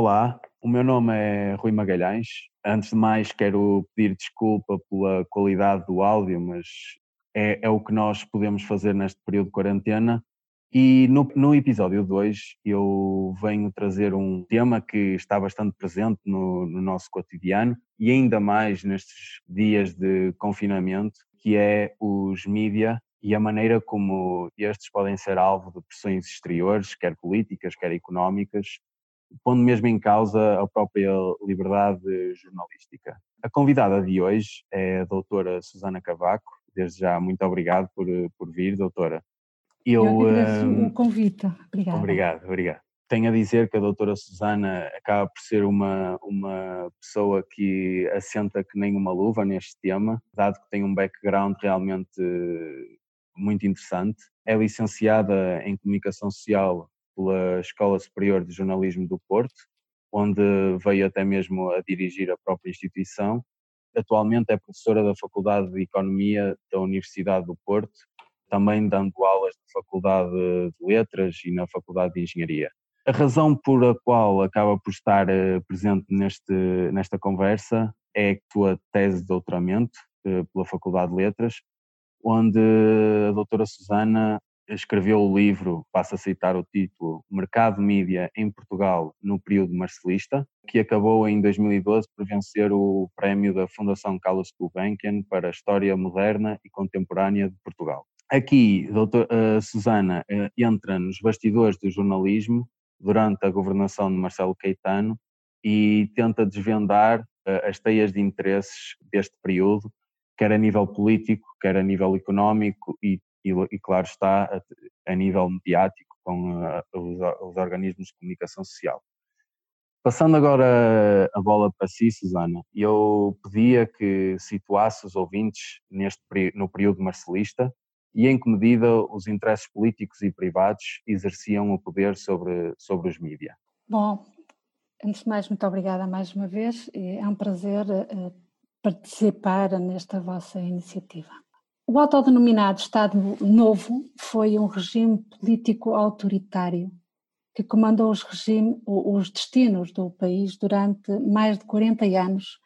Olá, o meu nome é Rui Magalhães. Antes de mais, quero pedir desculpa pela qualidade do áudio, mas é, é o que nós podemos fazer neste período de quarentena. E no, no episódio 2 eu venho trazer um tema que está bastante presente no, no nosso cotidiano e ainda mais nestes dias de confinamento, que é os mídia e a maneira como estes podem ser alvo de pressões exteriores, quer políticas, quer económicas, pondo mesmo em causa a própria liberdade jornalística. A convidada de hoje é a doutora Susana Cavaco. Desde já, muito obrigado por, por vir, doutora. Eu, Eu agradeço um, o convite. Obrigada. Obrigado, obrigado. Tenho a dizer que a doutora Susana acaba por ser uma, uma pessoa que assenta que nem uma luva neste tema, dado que tem um background realmente muito interessante. É licenciada em Comunicação Social pela Escola Superior de Jornalismo do Porto, onde veio até mesmo a dirigir a própria instituição. Atualmente é professora da Faculdade de Economia da Universidade do Porto, também dando aulas na Faculdade de Letras e na Faculdade de Engenharia. A razão por a qual acaba por estar eh, presente neste, nesta conversa é a tua tese de doutoramento eh, pela Faculdade de Letras, onde a doutora Susana escreveu o livro, passo a citar o título, Mercado Mídia em Portugal no período marcelista, que acabou em 2012 por vencer o prémio da Fundação Carlos Gulbenkian para a História Moderna e Contemporânea de Portugal. Aqui, doutor, a Susana eh, entra nos bastidores do jornalismo durante a governação de Marcelo Caetano e tenta desvendar eh, as teias de interesses deste período, quer a nível político, quer a nível económico e e, e claro está, a, a, nível mediático com a, os, os, organismos de comunicação social. Passando agora a bola para si, Susana, eu pedia que situasse os ouvintes neste, no período marcelista e em que medida os interesses políticos e privados exerciam o poder sobre, sobre os mídias. Bom, antes de mais, muito obrigada mais uma vez. É um prazer eh, participar nesta vossa iniciativa. O autodenominado Estado Novo foi um regime político autoritário que comandou os, regime, os destinos do país durante mais de 40 anos,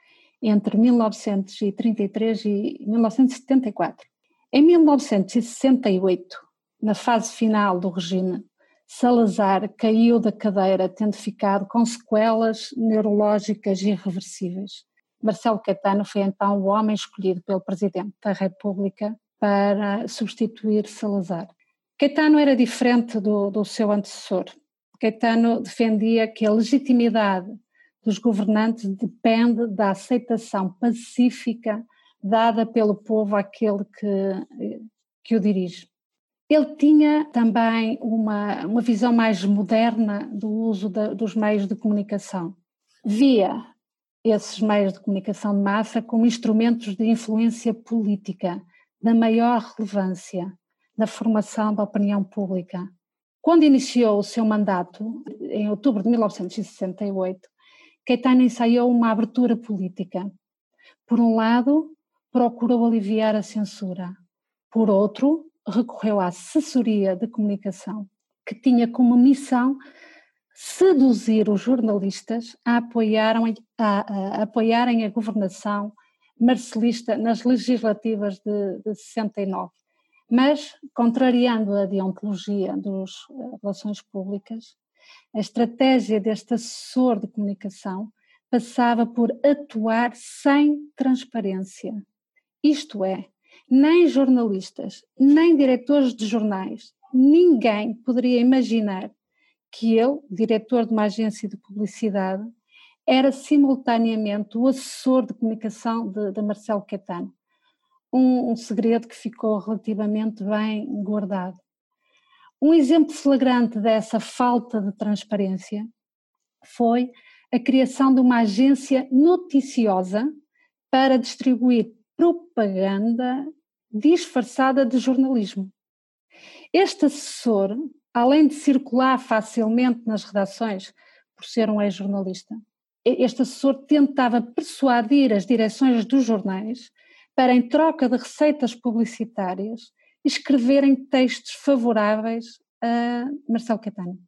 entre 1933 e 1974. Em 1968, na fase final do regime, Salazar caiu da cadeira, tendo ficado com sequelas neurológicas irreversíveis. Marcelo Caetano foi então o homem escolhido pelo Presidente da República para substituir Salazar. Caetano era diferente do, do seu antecessor. Caetano defendia que a legitimidade dos governantes depende da aceitação pacífica dada pelo povo àquele que, que o dirige. Ele tinha também uma, uma visão mais moderna do uso de, dos meios de comunicação. Via esses meios de comunicação de massa como instrumentos de influência política, da maior relevância na formação da opinião pública. Quando iniciou o seu mandato, em outubro de 1968, Caetano ensaiou uma abertura política. Por um lado, procurou aliviar a censura. Por outro, recorreu à assessoria de comunicação, que tinha como missão seduzir os jornalistas a apoiarem a, a, apoiarem a governação marcelista nas legislativas de, de 69. Mas, contrariando a deontologia das eh, relações públicas, a estratégia deste assessor de comunicação passava por atuar sem transparência. Isto é, nem jornalistas, nem diretores de jornais, ninguém poderia imaginar que ele, diretor de uma agência de publicidade, era simultaneamente o assessor de comunicação de, de Marcelo Caetano. Um, um, segredo que ficou relativamente bem guardado. Um exemplo flagrante dessa falta de transparência foi a criação de uma agência noticiosa para distribuir propaganda disfarçada de jornalismo. Este assessor, além de circular facilmente nas redações, por ser um ex-jornalista, este assessor tentava persuadir as direções dos jornais para, em troca de receitas publicitárias, escreverem textos favoráveis a Marcelo Caetano.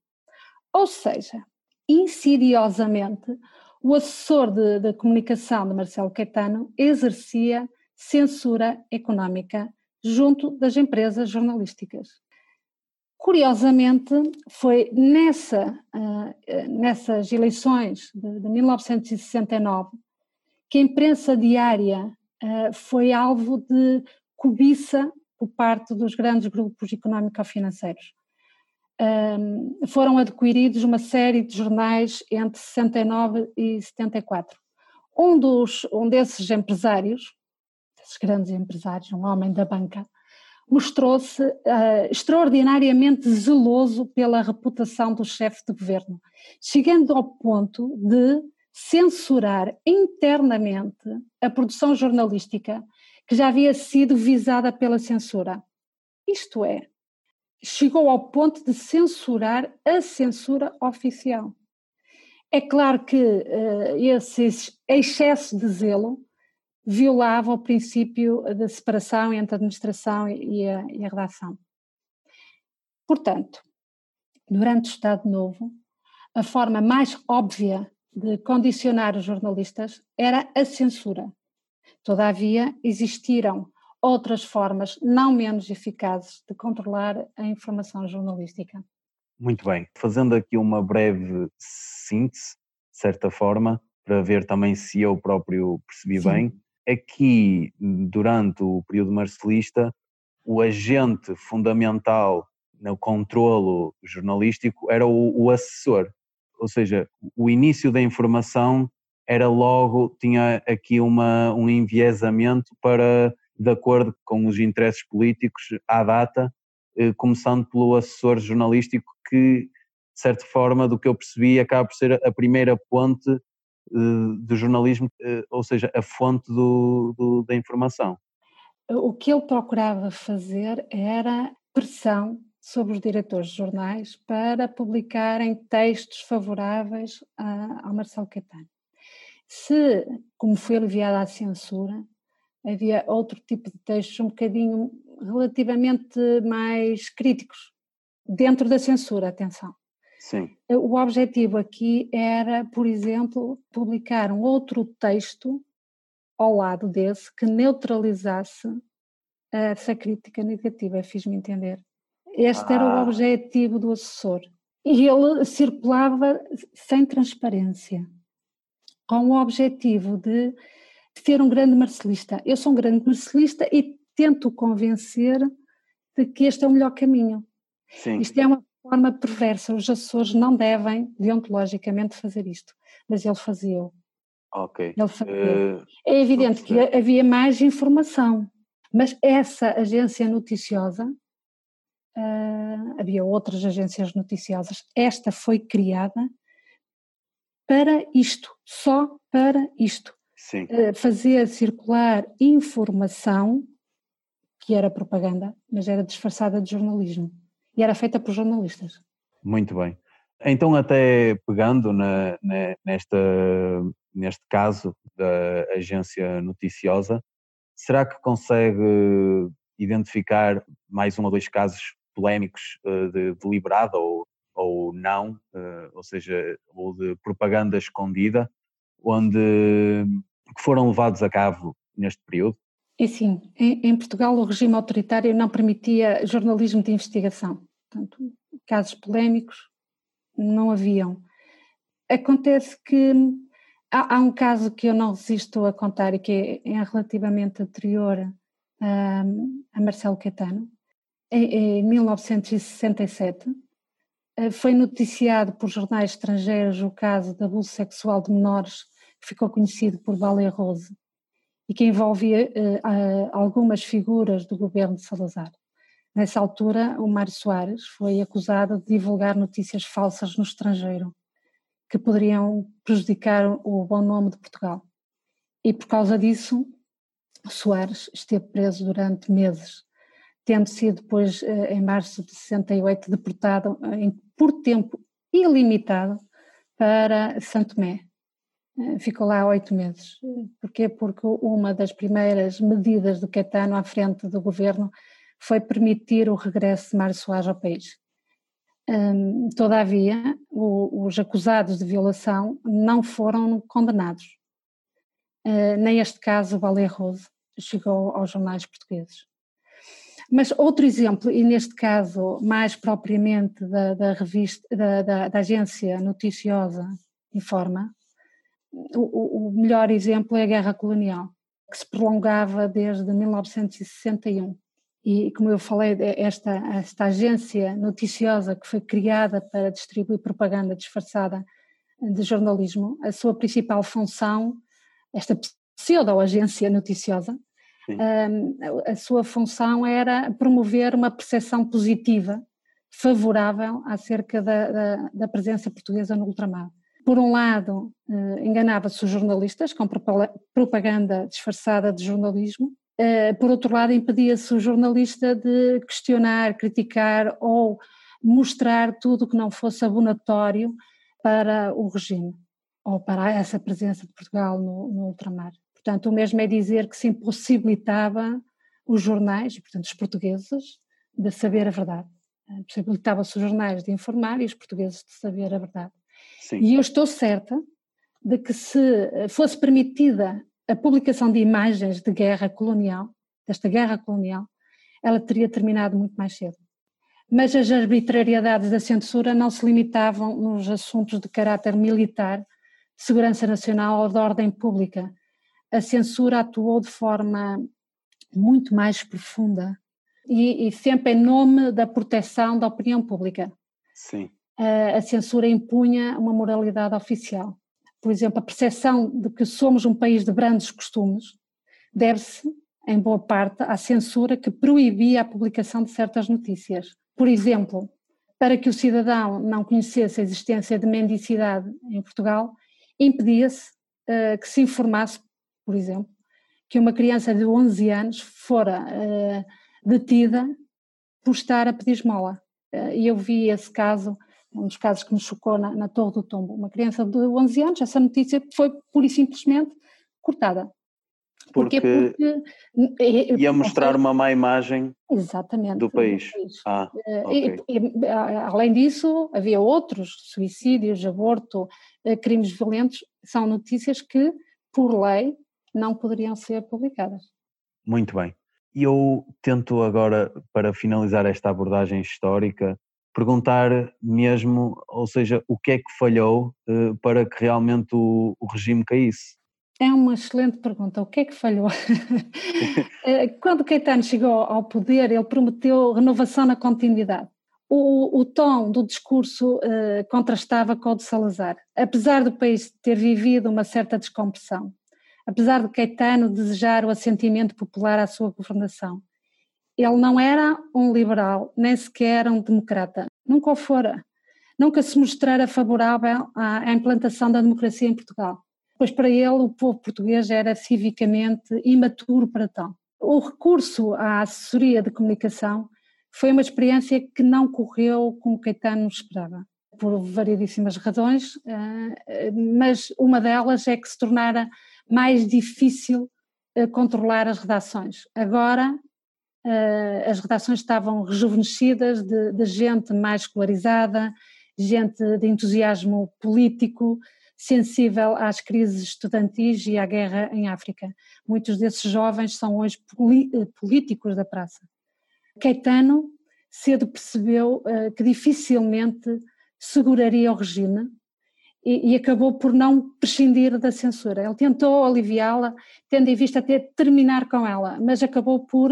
Ou seja, insidiosamente, o assessor de, de comunicação de Marcelo Caetano exercia censura económica junto das empresas jornalísticas. Curiosamente, foi nessa, uh, nessas eleições de, de, 1969 que a imprensa diária uh, foi alvo de cobiça por parte dos grandes grupos económico-financeiros. Um, foram adquiridos uma série de jornais entre 69 e 74. Um, dos, um desses empresários, desses grandes empresários, um homem da banca, mostrou-se uh, extraordinariamente zeloso pela reputação do chefe de governo, chegando ao ponto de censurar internamente a produção jornalística que já havia sido visada pela censura. Isto é, chegou ao ponto de censurar a censura oficial. É claro que uh, esse excesso de zelo violava o princípio da separação entre a administração e a, e a redação. Portanto, durante o Estado Novo, a forma mais óbvia de condicionar os jornalistas era a censura. Todavia, existiram outras formas não menos eficazes de controlar a informação jornalística. Muito bem. Fazendo aqui uma breve síntese, de certa forma, para ver também se eu próprio percebi Sim. bem, aqui, durante o período marcelista, o agente fundamental no controlo jornalístico era o, o, assessor, ou seja, o início da informação era logo, tinha aqui uma, um enviesamento para, de acordo com os interesses políticos à data, eh, começando pelo assessor jornalístico que, de certa forma, do que eu percebi, acaba por ser a primeira ponte eh, do jornalismo, eh, ou seja, a fonte do, do, da informação. O que ele procurava fazer era pressão sobre os diretores de jornais para publicarem textos favoráveis a, ao Marcelo Caetano. Se, como foi aliviada a censura, havia outro tipo de textos um bocadinho relativamente mais críticos, dentro da censura, atenção. Sim. O objetivo aqui era, por exemplo, publicar um outro texto ao lado desse que neutralizasse essa crítica negativa, fiz-me entender. Este ah. era o ah. objetivo do assessor. E ele circulava sem transparência, com o objetivo de ser um grande marcelista. Eu sou um grande marcelista e tento convencer de que este é o melhor caminho. Sim. Isto é uma forma perversa. Os Açores não devem, deontologicamente, fazer isto, mas ele fazia. Ok. Ele fazia. Uh, é evidente que havia mais informação, mas essa agência noticiosa, uh, havia outras agências noticiosas, esta foi criada para isto, só para isto. Sim. Uh, fazer circular informação que era propaganda, mas era disfarçada de jornalismo e era feita por jornalistas. Muito bem. Então, até pegando na, na, nesta, neste caso da agência noticiosa, será que consegue identificar mais um ou dois casos polémicos uh, de deliberada ou, ou não, uh, ou seja, ou de propaganda escondida, onde que foram levados a cabo neste período? E sim, em, em, Portugal o regime autoritário não permitia jornalismo de investigação. Portanto, casos polémicos não haviam. Acontece que há, há, um caso que eu não resisto a contar e que é, é relativamente anterior a, a Marcelo Caetano. Em, em 1967 eh, foi noticiado por jornais estrangeiros o caso de abuso sexual de menores que ficou conhecido por Valer Rose e que envolvia uh, algumas figuras do governo de Salazar. Nessa altura, o Mário Soares foi acusado de divulgar notícias falsas no estrangeiro, que poderiam prejudicar o bom nome de Portugal. E por causa disso, Soares esteve preso durante meses, tendo sido depois, eh, em março de 68, deportado por tempo ilimitado para Santo Tomé, eh, ficou lá oito meses. Porquê? Porque uma das primeiras medidas do Caetano à frente do governo foi permitir o regresso de Mário Soares ao país. Todavia, os acusados de violação não foram condenados. Uh, nem este caso, Valer Rose, chegou aos jornais portugueses. Mas outro exemplo, e neste caso mais propriamente da, da revista, da, da, da, agência noticiosa Informa, o, o, melhor exemplo é a Guerra Colonial, que se prolongava desde 1961. E, como eu falei, esta, esta agência noticiosa que foi criada para distribuir propaganda disfarçada de jornalismo, a sua principal função, esta pseudo-agência noticiosa, a sua função era promover uma percepção positiva, favorável acerca da, da, da presença portuguesa no ultramar. Por um lado, eh, enganava-se os jornalistas com propaganda disfarçada de jornalismo, eh, por outro lado, impedia-se o jornalista de questionar, criticar ou mostrar tudo que não fosse abonatório para o regime ou para essa presença de Portugal no, no ultramar. Portanto, o mesmo é dizer que se impossibilitava os jornais, portanto os portugueses, de saber a verdade. Possibilitava-se os jornais de informar e os portugueses de saber a verdade. Sim. E eu estou certa de que se fosse permitida a publicação de imagens de guerra colonial, desta guerra colonial, ela teria terminado muito mais cedo. Mas as arbitrariedades da censura não se limitavam nos assuntos de caráter militar, segurança nacional ou de ordem pública, a censura atuou de forma muito mais profunda e, e sempre em nome da proteção da opinião pública. Sim. A, censura impunha uma moralidade oficial. Por exemplo, a percepção de que somos um país de brandos costumes deve-se, em boa parte, à censura que proibia a publicação de certas notícias. Por exemplo, para que o cidadão não conhecesse a existência de mendicidade em Portugal, impedia-se uh, que se informasse por exemplo, que uma criança de 11 anos fora uh, detida por estar a pedir esmola. Uh, eu vi esse caso, um dos casos que me chocou na, na Torre do Tombo. Uma criança de 11 anos, essa notícia foi pura e simplesmente cortada. Porque, porque ia mostrar uma má imagem Exatamente, do país. país. Ah, okay. e, e, além disso, havia outros suicídios, aborto, crimes violentos, são notícias que, por lei, não poderiam ser publicadas. Muito bem. E eu tento agora, para finalizar esta abordagem histórica, perguntar mesmo, ou seja, o que é que falhou uh, para que realmente o, o, regime caísse? É uma excelente pergunta. O que é que falhou? Eh, quando Caetano chegou ao poder, ele prometeu renovação na continuidade. O, o tom do discurso uh, contrastava com o de Salazar. Apesar do país ter vivido uma certa descompressão, apesar de Caetano desejar o assentimento popular à sua governação. Ele não era um liberal, nem sequer um democrata. Nunca o fora. Nunca se mostrara favorável à implantação da democracia em Portugal. Pois para ele o povo português era civicamente imaturo para tal. O recurso à assessoria de comunicação foi uma experiência que não correu como Caetano esperava, por variedíssimas razões, eh, mas uma delas é que se tornara mais difícil uh, controlar as redações. Agora uh, as redações estavam rejuvenescidas de, de, gente mais escolarizada, gente de entusiasmo político, sensível às crises estudantis e à guerra em África. Muitos desses jovens são hoje eh, políticos da praça. Caetano cedo percebeu uh, que dificilmente seguraria o regime e, e, acabou por não prescindir da censura. Ele tentou aliviá-la, tendo em vista até terminar com ela, mas acabou por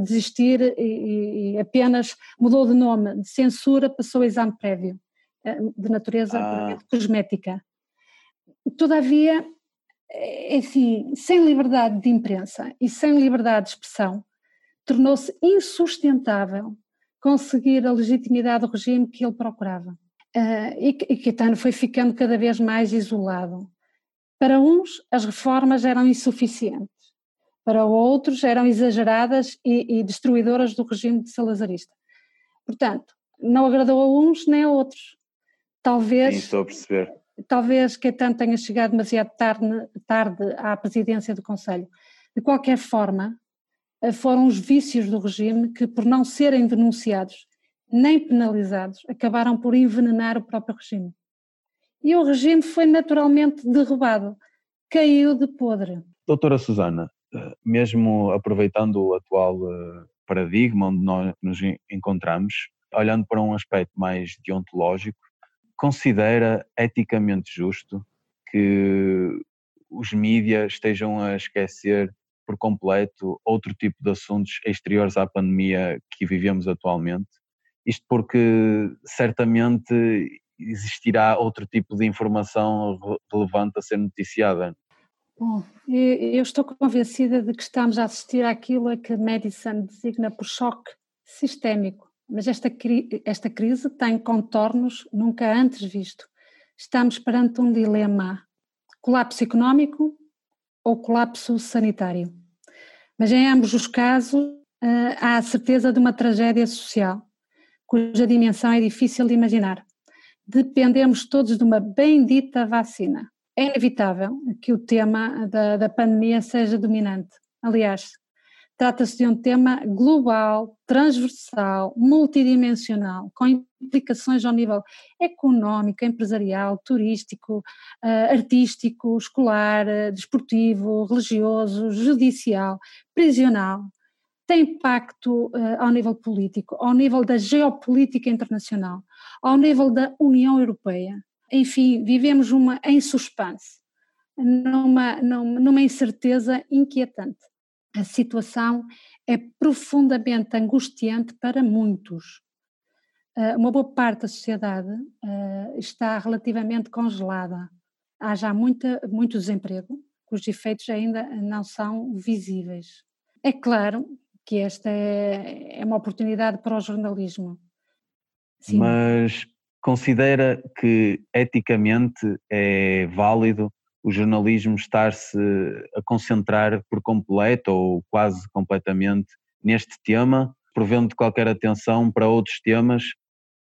desistir e, e, apenas mudou de nome de censura, passou a exame prévio, eh, de natureza ah. cosmética. Todavia, é assim, sem liberdade de imprensa e sem liberdade de expressão, tornou-se insustentável conseguir a legitimidade do regime que ele procurava. Uh, e, e Caetano foi ficando cada vez mais isolado. Para uns, as reformas eram insuficientes, para outros, eram exageradas e, e destruidoras do regime de salazarista. Portanto, não agradou a uns nem a outros. Talvez. Sim, estou a perceber. Talvez Caetano tenha chegado demasiado tarde, tarde à presidência do Conselho. De qualquer forma, eh, foram os vícios do regime que, por não serem denunciados nem penalizados, acabaram por envenenar o próprio regime. E o regime foi naturalmente derrubado, caiu de podre. Doutora Susana, mesmo aproveitando o atual eh, paradigma onde nós nos encontramos, olhando para um aspecto mais deontológico, considera eticamente justo que os mídias estejam a esquecer por completo outro tipo de assuntos exteriores à pandemia que vivemos atualmente? Isto porque certamente existirá outro tipo de informação relevante a ser noticiada. Bom, eu estou convencida de que estamos a assistir àquilo a que Medicine designa por choque sistémico, mas esta, esta crise tem contornos nunca antes visto. Estamos perante um dilema: colapso económico ou colapso sanitário. Mas em ambos os casos eh, há a certeza de uma tragédia social, cuja dimensão é difícil de imaginar. Dependemos todos de uma bendita vacina. É inevitável que o tema da, da pandemia seja dominante. Aliás, trata-se de um tema global, transversal, multidimensional, com implicações ao nível económico, empresarial, turístico, uh, artístico, escolar, uh, desportivo, religioso, judicial, prisional. Tem impacto uh, ao nível político, ao nível da geopolítica internacional, ao nível da União Europeia enfim, vivemos uma em suspense, numa, numa incerteza inquietante. A situação é profundamente angustiante para muitos. Ah, uma boa parte da sociedade ah, está relativamente congelada. Há já muita, muito desemprego, cujos efeitos ainda não são visíveis. É claro que esta é, é uma oportunidade para o jornalismo. Sim. Mas considera que eticamente é válido o jornalismo estar-se a concentrar por completo ou quase completamente neste tema, provendo qualquer atenção para outros temas?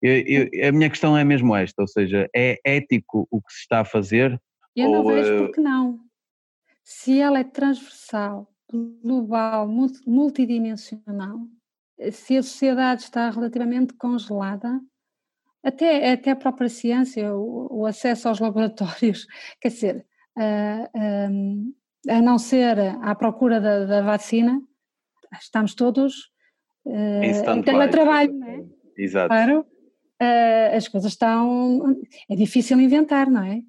Eu, eu, a minha questão é mesmo esta, ou seja, é ético o que se está a fazer? Eu não vejo uh... porque não. Se ela é transversal, global, multidimensional, se a sociedade está relativamente congelada, até, até a própria ciência, o, o acesso aos laboratórios, quer dizer, uh, a não ser à procura da, da vacina, estamos todos uh, em teletrabalho, não é? Exato. Claro, uh, as coisas estão. É difícil inventar, não é?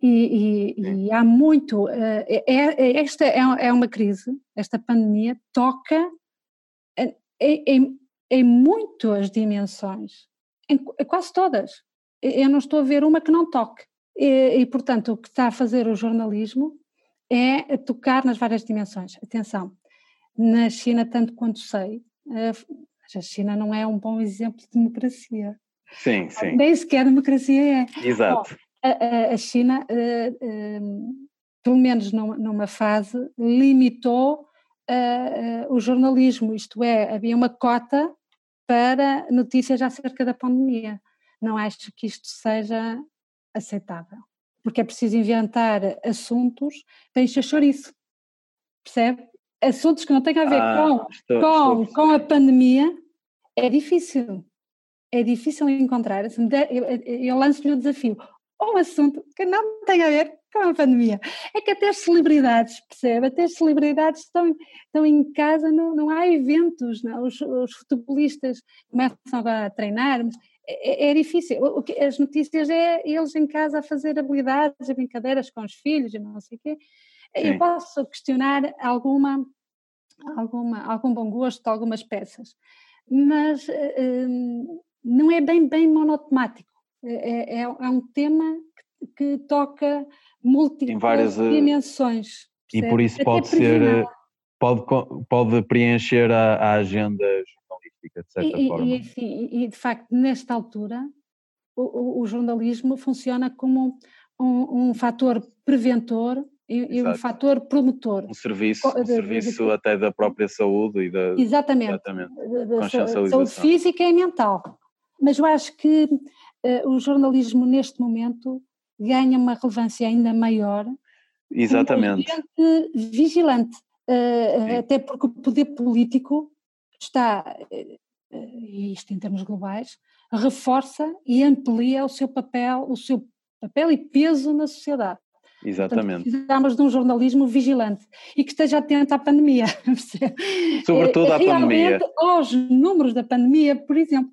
E, e, e há muito. É, é, esta é, é uma crise, esta pandemia toca em, em, em muitas dimensões em, quase todas. Eu não estou a ver uma que não toque. E, e, portanto, o que está a fazer o jornalismo é tocar nas várias dimensões. Atenção, na China, tanto quanto sei, a China não é um bom exemplo de democracia. Sim, sim. Nem sequer democracia é. Exato. Bom, a, a, China, uh, uh, pelo menos numa, fase, limitou o jornalismo, isto é, havia uma cota para notícias acerca da pandemia. Não acho que isto seja aceitável, porque é preciso inventar assuntos para encher chouriço, percebe? Assuntos que não têm a ver ah, com, estou, com, estou com a pandemia é difícil. É difícil encontrar. Eu, lanço-lhe o desafio. Um assunto que não tem a ver com a pandemia. É que até as celebridades, percebe? Até as celebridades estão, estão em casa, não, não há eventos, não? Os, os futebolistas começam a treinar, mas é, é, é difícil. O, que, as notícias é eles em casa a fazer habilidades, brincadeiras com os filhos e não sei o quê. Sim. Eu posso questionar alguma, alguma, algum bom gosto de algumas peças, mas hum, não é bem, bem monotemático. É, é, é um tema que, toca múltiplas várias, eh, dimensões. E por isso pode ser, eh, pode, pode preencher a, a agenda jornalística, de certa e, forma. E, enfim, e de facto, nesta altura, o, o, o jornalismo funciona como um, um fator preventor e, e, um fator promotor. Um serviço, um serviço de, de, até da própria saúde e da, exatamente, exatamente, da saúde física e mental. Mas eu acho que uh, o jornalismo neste momento ganha uma relevância ainda maior. Exatamente. vigilante, uh, até porque o poder político está, e isto em termos globais, reforça e amplia o seu papel, o seu papel e peso na sociedade. Exatamente. Portanto, precisamos de um jornalismo vigilante e que esteja atento à pandemia. Sobretudo à pandemia. aos números da pandemia, por exemplo.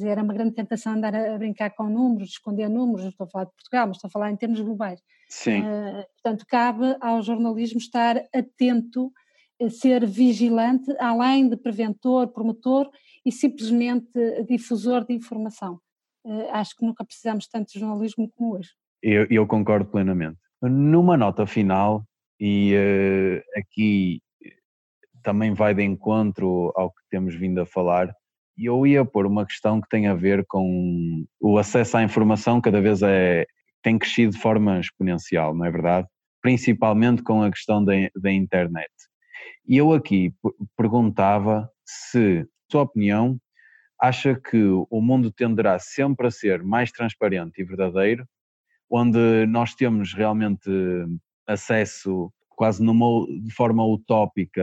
Era uma grande tentação andar a brincar com números, esconder números, não estou a falar de Portugal, mas estou a falar em termos globais. Sim. Uh, portanto, cabe ao jornalismo estar atento, ser vigilante, além de preventor, promotor e simplesmente difusor de informação. Uh, acho que nunca precisamos tanto de jornalismo como hoje. Eu, eu concordo plenamente. Numa nota final, e uh, aqui também vai de encontro ao que temos vindo a falar, eu ia pôr uma questão que tem a ver com o acesso à informação cada vez é, tem crescido de forma exponencial, não é verdade? Principalmente com a questão da, da internet. E eu aqui perguntava se, sua opinião, acha que o mundo tenderá sempre a ser mais transparente e verdadeiro onde nós temos realmente acesso quase numa, de forma utópica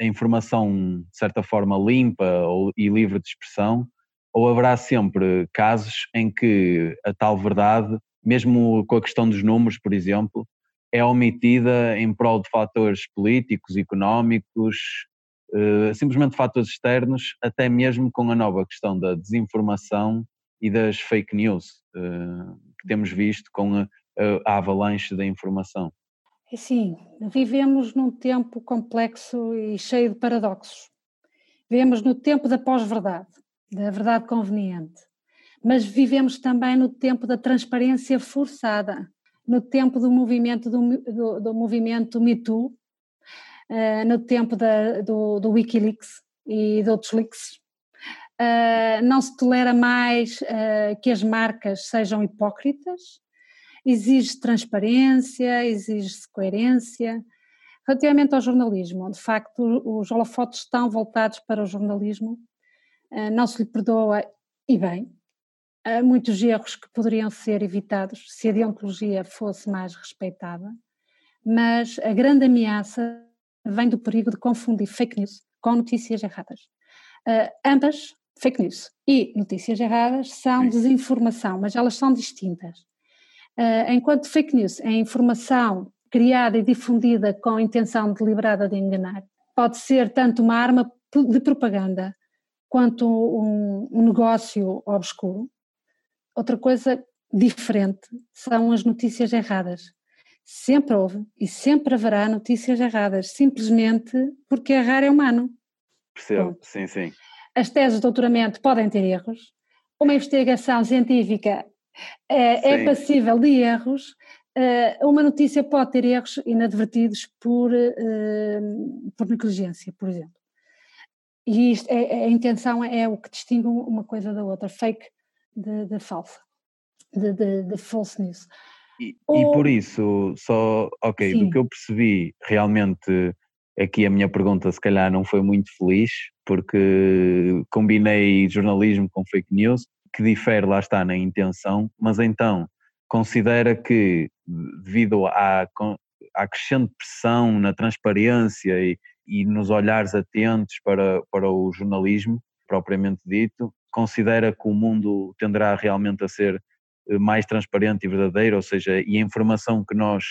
a, informação de certa forma limpa ou, e livre de expressão, ou haverá sempre casos em que a tal verdade, mesmo com a questão dos números, por exemplo, é omitida em prol de fatores políticos, económicos, uh, simplesmente fatores externos, até mesmo com a nova questão da desinformação e das fake news uh, que temos visto com a, a, avalanche da informação. É sim, vivemos num tempo complexo e cheio de paradoxos. Vivemos no tempo da pós-verdade, da verdade conveniente, mas vivemos também no tempo da transparência forçada, no tempo do movimento do, do, do movimento Me uh, no tempo da, do, do Wikileaks e de outros leaks, Uh, não se tolera mais uh, que as marcas sejam hipócritas, exige transparência, exige coerência. Relativamente ao jornalismo, de facto, os holofotes estão voltados para o jornalismo, uh, não se lhe perdoa, e bem, há muitos erros que poderiam ser evitados se a deontologia fosse mais respeitada, mas a grande ameaça vem do perigo de confundir fake news com notícias erradas. ambas fake news e notícias erradas são Sim. desinformação, mas elas são distintas. Uh, enquanto fake news é informação criada e difundida com a intenção deliberada de enganar, pode ser tanto uma arma de propaganda quanto um, um negócio obscuro. Outra coisa diferente são as notícias erradas. Sempre houve e sempre haverá notícias erradas, simplesmente porque errar é humano. Percebo, sim, sim. As teses de doutoramento podem ter erros, uma investigação científica é, é passível de erros, eh, uma notícia pode ter erros inadvertidos por, eh, por negligência, por exemplo. E isto, é, a intenção é o que distingue uma coisa da outra, fake de, de falsa, de, de, de false news. E, Ou, e, por isso, só, ok, sim. do que eu percebi, realmente aqui a minha pergunta se calhar não foi muito feliz, porque combinei jornalismo com fake news, que difere, lá está, na intenção, mas então considera que devido à, à crescente pressão na transparência e, e nos olhares atentos para, para o jornalismo propriamente dito, considera que o mundo tenderá realmente a ser eh, mais transparente e verdadeiro, ou seja, e a informação que nós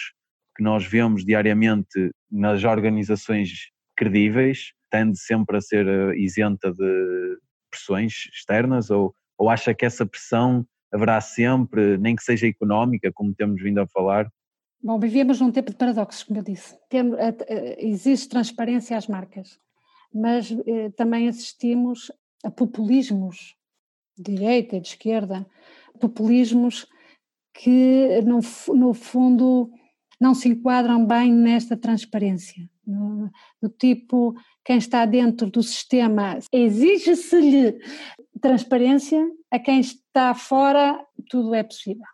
que nós vemos diariamente nas organizações credíveis tende sempre a ser eh, isenta de pressões externas ou, ou acha que essa pressão haverá sempre, nem que seja económica, como temos vindo a falar? Bom, vivemos num tempo de paradoxos, como eu disse. Tem, eh, eh, existe transparência às marcas, mas eh, também assistimos a populismos de direita e de esquerda, populismos que, no, no fundo, não se enquadram bem nesta transparência. Do tipo, quem está dentro do sistema exige-se-lhe transparência, a quem está fora tudo é possível,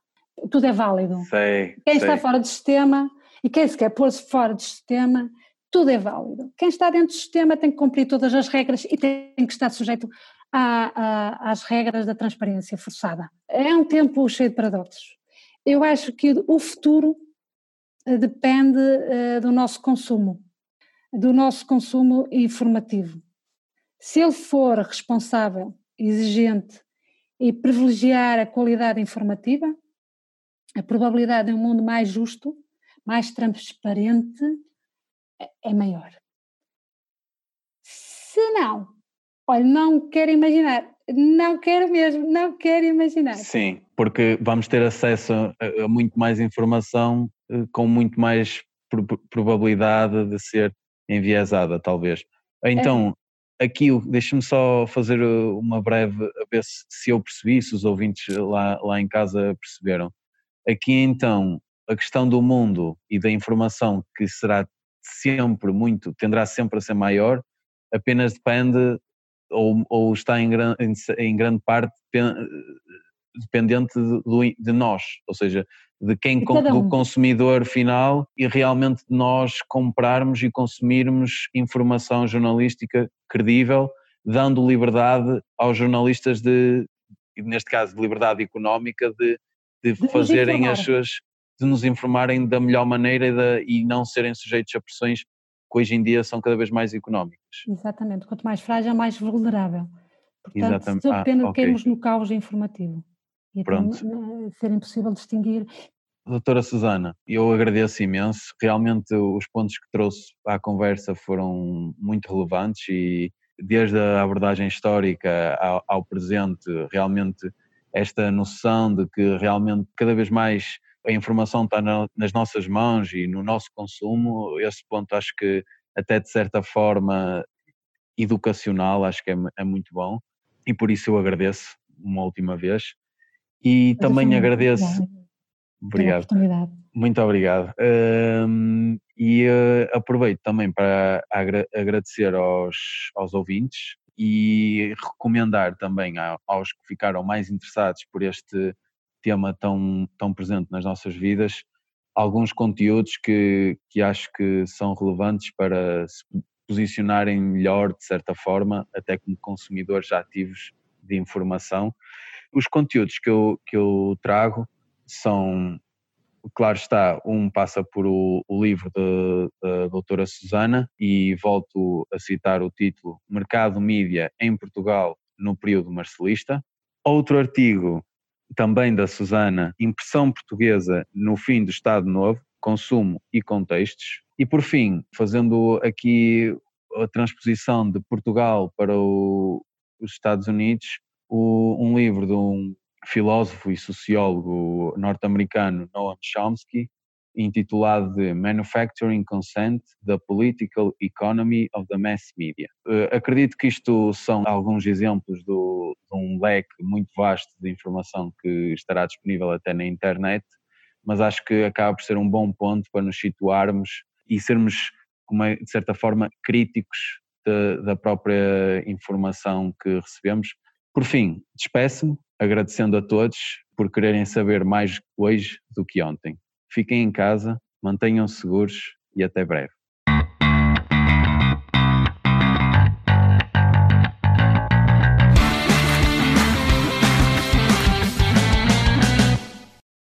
tudo é válido. Sei, quem sei. está fora do sistema e quem se quer pôr-se fora do sistema, tudo é válido. Quem está dentro do sistema tem que cumprir todas as regras e tem que estar sujeito a, a, às regras da transparência forçada. É um tempo cheio de paradoxos. Eu acho que o futuro depende uh, do nosso consumo, do nosso consumo informativo. se ele for responsável, exigente e privilegiar a qualidade informativa, a probabilidade de um mundo mais justo, mais transparente, é maior. Se não, olha, não quero imaginar, não quero mesmo, não quero imaginar. Sim, porque vamos ter acesso a, muito mais informação eh, com muito mais probabilidade de ser enviesada, talvez. Então, é. Aqui, deixa-me só fazer uh, uma breve, a ver se, se eu percebi, se os ouvintes lá, lá em casa perceberam. Aqui, então, a questão do mundo e da informação que será sempre muito, tenderá sempre a ser maior, apenas depende ou, ou está em, em, em grande parte dependente de, de, nós, ou seja, de quem de do consumidor final e realmente nós comprarmos e consumirmos informação jornalística credível, dando liberdade aos jornalistas de, neste caso, de liberdade económica de, de, de fazerem as suas, de nos informarem da melhor maneira e, e não serem sujeitos a pressões que hoje em dia são cada vez mais económicas. Exatamente, quanto mais frágil, mais vulnerável. Portanto, Exatamente. depende ah, okay. de no caos informativo. E Pronto. Então, ser impossível distinguir. Doutora Susana, eu agradeço imenso. Realmente os pontos que trouxe à conversa foram muito relevantes e desde a abordagem histórica ao, ao presente, realmente esta noção de que realmente cada vez mais a informação está na, nas nossas mãos e no nosso consumo, esse ponto acho que até de certa forma educacional, acho que é, é muito bom e por isso eu agradeço uma última vez e também agradeço. Obrigado. Muito obrigado. Um, e uh, aproveito também para agra agradecer aos, aos ouvintes e recomendar também aos que ficaram mais interessados por este tema tão, tão presente nas nossas vidas alguns conteúdos que, que acho que são relevantes para se posicionarem melhor, de certa forma, até como consumidores ativos de informação os conteúdos que eu, que eu trago são, claro está, um passa por o, o livro da doutora Susana e volto a citar o título Mercado Mídia em Portugal no período marcelista. Outro artigo também da Susana, Impressão Portuguesa no fim do Estado Novo, Consumo e Contextos. E por fim, fazendo aqui a transposição de Portugal para o, os Estados Unidos, o, um livro de um filósofo e sociólogo norte-americano, Noam Chomsky, intitulado de Manufacturing Consent, The Political Economy of the Mass Media. Uh, acredito que isto são alguns exemplos do, de um leque muito vasto de informação que estará disponível até na internet, mas acho que acaba por ser um bom ponto para nos situarmos e sermos, de certa forma, críticos de, da própria informação que recebemos, por fim, despeço-me agradecendo a todos por quererem saber mais hoje do que ontem. Fiquem em casa, mantenham-se seguros e até breve.